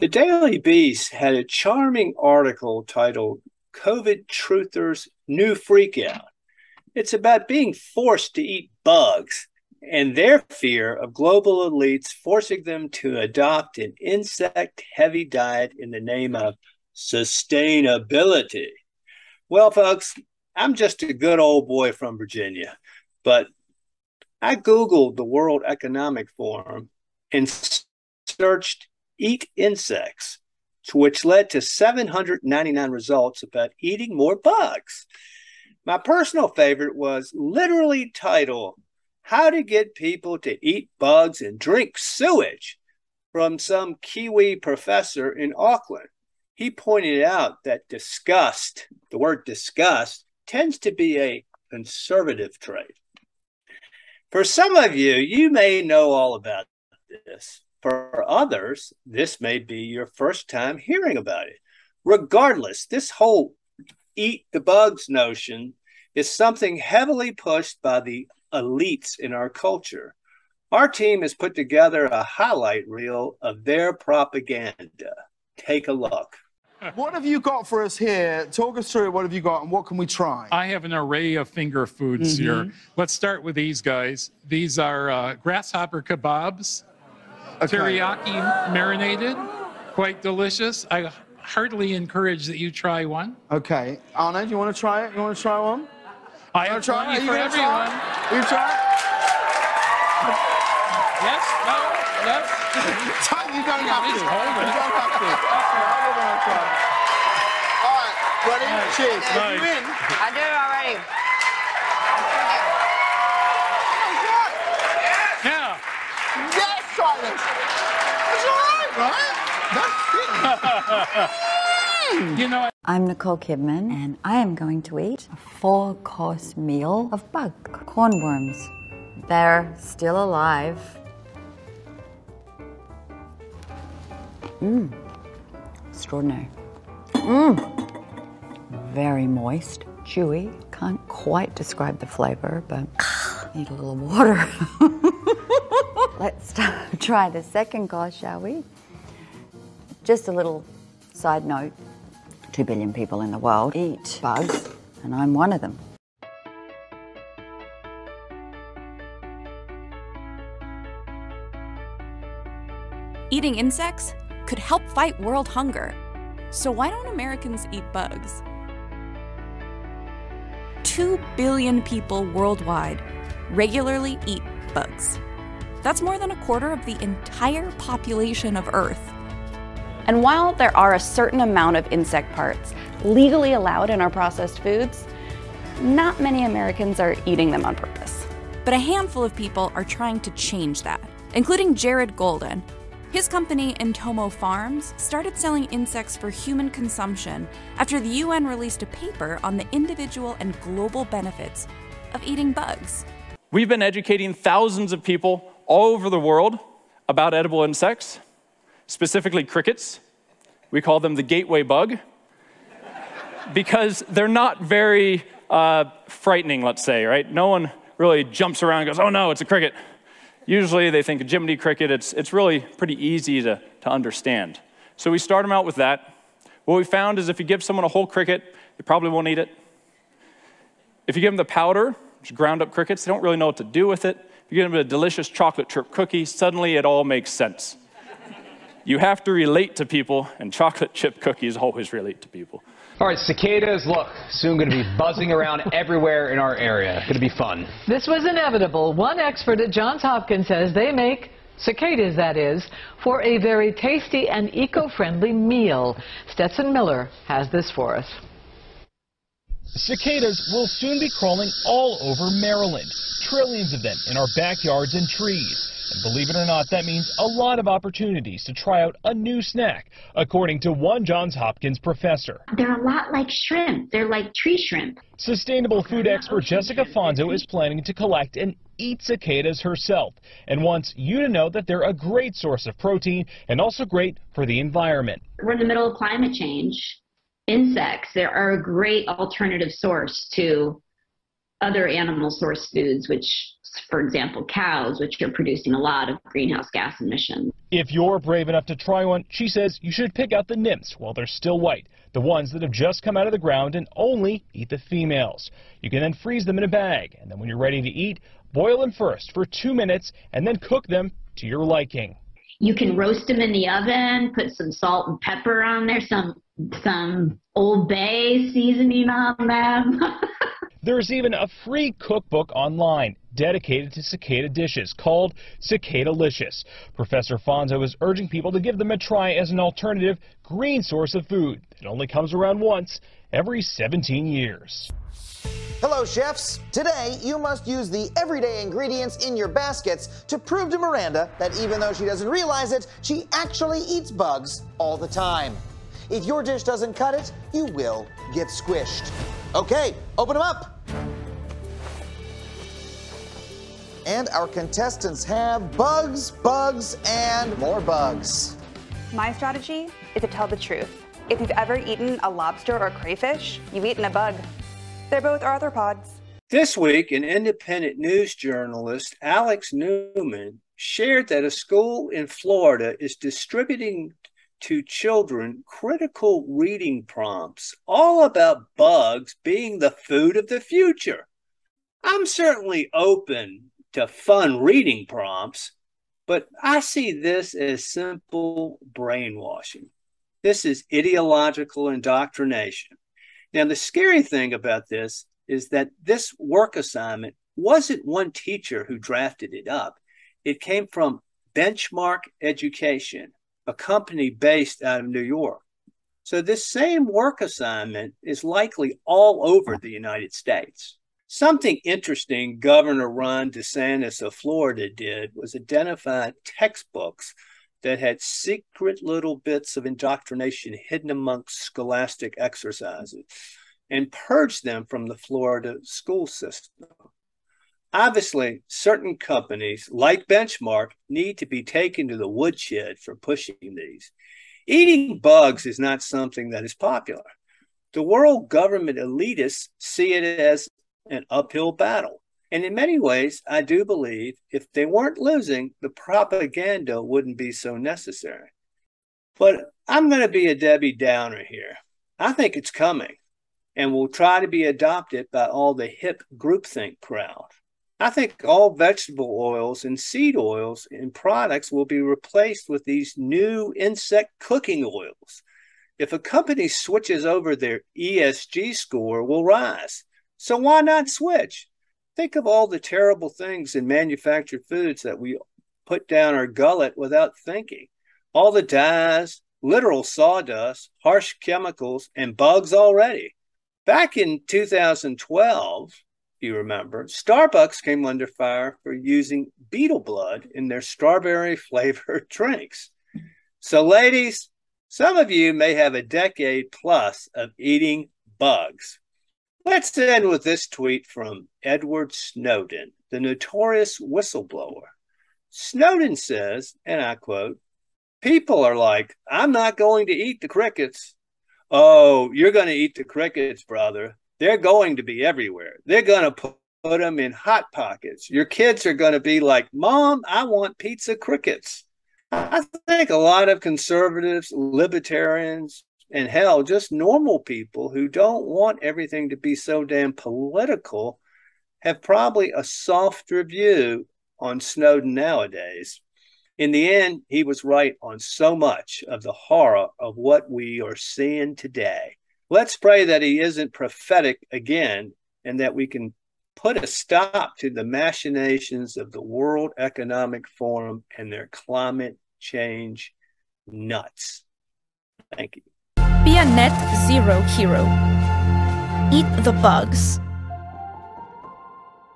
The Daily Beast had a charming article titled COVID Truthers New Freakout. It's about being forced to eat bugs and their fear of global elites forcing them to adopt an insect heavy diet in the name of sustainability. Well, folks, I'm just a good old boy from Virginia, but I Googled the World Economic Forum and searched eat insects, which led to 799 results about eating more bugs. My personal favorite was literally titled How to Get People to Eat Bugs and Drink Sewage from some Kiwi professor in Auckland. He pointed out that disgust, the word disgust, tends to be a conservative trait. For some of you, you may know all about this. For others, this may be your first time hearing about it. Regardless, this whole eat the bugs notion is something heavily pushed by the elites in our culture. Our team has put together a highlight reel of their propaganda. Take a look. What have you got for us here? Talk us through it. What have you got and what can we try? I have an array of finger foods Mhm. here. Let's start with these guys. These are uh, grasshopper kebabs, Okay. teriyaki marinated, quite delicious. I heartily encourage that you try one. Okay. Arno, do you want to try it? You want to try one? I You have wanna try it? plenty Are you for everyone. Try? it? You try it? Yes? No? Yes? you don't have to. just hold it. You don't have to. Okay, I will want to try. All right, ready? Cheers. Are you Nice. in? I do already. Yeah. Yes, Silas. It's all right, right? That's it. You know, I'm Nicole Kidman, and I am going to eat a four course meal of bug cornworms. They're still alive. Mmm. Extraordinary. Mmm. Very moist, chewy. Can't quite describe the flavor, but need a little water. Let's try the second course, shall we? Just a little side note 2 billion people in the world eat bugs, and I'm one of them. Eating insects could help fight world hunger. So why don't Americans eat bugs? 2 billion people worldwide regularly eat bugs. That's more than a quarter of the entire population of Earth. And while there are a certain amount of insect parts legally allowed in our processed foods, not many Americans are eating them on purpose. But a handful of people are trying to change that, including Jarrod Goldin. His company, Entomo Farms, started selling insects for human consumption after the UN released a paper on the individual and global benefits of eating bugs. We've been educating thousands of people all over the world about edible insects, specifically crickets. We call them the gateway bug because they're not very uh, frightening, let's say, right? No one really jumps around and goes, oh no, it's a cricket. Usually they think a Jiminy cricket, it's, it's really pretty easy to, to understand. So we start them out with that. What we found is if you give someone a whole cricket, they probably won't eat it. If you give them the powder, which ground up crickets, they don't really know what to do with it. If you give them a delicious chocolate chip cookie, suddenly it all makes sense. you have to relate to people, and chocolate chip cookies always relate to people. All right, cicadas, look, soon going to be buzzing around everywhere in our area. It's Going to be fun. This was inevitable. One expert at Johns Hopkins says they make cicadas, that is, for a very tasty and eco-friendly meal. Stetson Miller has this for us. Cicadas will soon be crawling all over Maryland, trillions of them in our backyards and trees. And believe it or not, that means a lot of opportunities to try out a new snack, according to one Johns Hopkins professor. They're a lot like shrimp. They're like tree shrimp. Sustainable food expert Jessica Fanzo is planning to collect and eat cicadas herself and wants you to know that they're a great source of protein and also great for the environment. We're in the middle of climate change. Insects, they are a great alternative source to other animal source foods, which for example, cows, which are producing a lot of greenhouse gas emissions. If you're brave enough to try one, she says you should pick out the nymphs while they're still white, the ones that have just come out of the ground and only eat the females. You can then freeze them in a bag, and then when you're ready to eat, boil them first for two minutes and then cook them to your liking. You can roast them in the oven, put some salt and pepper on there, some some Old Bay seasoning on them. There's even a free cookbook online dedicated to cicada dishes called Cicadalicious. Professor Fanzo is urging people to give them a try as an alternative green source of food. It only comes around once every 17 years. Hello, chefs. Today, you must use the everyday ingredients in your baskets to prove to Miranda that even though she doesn't realize it, she actually eats bugs all the time. If your dish doesn't cut it, you will get squished. Okay, open them up. And our contestants have bugs, bugs, and more bugs. My strategy is to tell the truth. If you've ever eaten a lobster or crayfish, you've eaten a bug. They're both arthropods. This week, an independent news journalist, Alex Newman, shared that a school in Florida is distributing to children critical reading prompts, all about bugs being the food of the future. I'm certainly open to fun reading prompts, but I see this as simple brainwashing. This is ideological indoctrination. Now, the scary thing about this is that this work assignment wasn't one teacher who drafted it up. It came from Benchmark Education, a company based out of New York. So, this same work assignment is likely all over the United States. Something interesting Governor Ron DeSantis of Florida did was identify textbooks that had secret little bits of indoctrination hidden amongst scholastic exercises and purge them from the Florida school system. Obviously, certain companies like Benchmark need to be taken to the woodshed for pushing these. Eating bugs is not something that is popular. The world government elitists see it as an uphill battle. And in many ways, I do believe if they weren't losing, the propaganda wouldn't be so necessary. But I'm going to be a Debbie Downer here. I think it's coming and will try to be adopted by all the hip groupthink crowd. I think all vegetable oils and seed oils and products will be replaced with these new insect cooking oils. If a company switches over, their ESG score will rise. So why not switch? Think of all the terrible things in manufactured foods that we put down our gullet without thinking. All the dyes, literal sawdust, harsh chemicals, and bugs already. Back in 2012, you remember, Starbucks came under fire for using beetle blood in their strawberry flavored drinks. So, ladies, some of you may have a decade plus of eating bugs. Let's end with this tweet from Edward Snowden, the notorious whistleblower. Snowden says, and I quote, People are like, I'm not going to eat the crickets. Oh, you're going to eat the crickets, brother. They're going to be everywhere. They're going to put, put them in hot pockets. Your kids are going to be like, Mom, I want pizza crickets. I think a lot of conservatives, libertarians, and hell, just normal people who don't want everything to be so damn political have probably a softer view on Snowden nowadays. In the end, he was right on so much of the horror of what we are seeing today. Let's pray that he isn't prophetic again and that we can put a stop to the machinations of the World Economic Forum and their climate change nuts. Thank you. Be a net zero hero. Eat the bugs.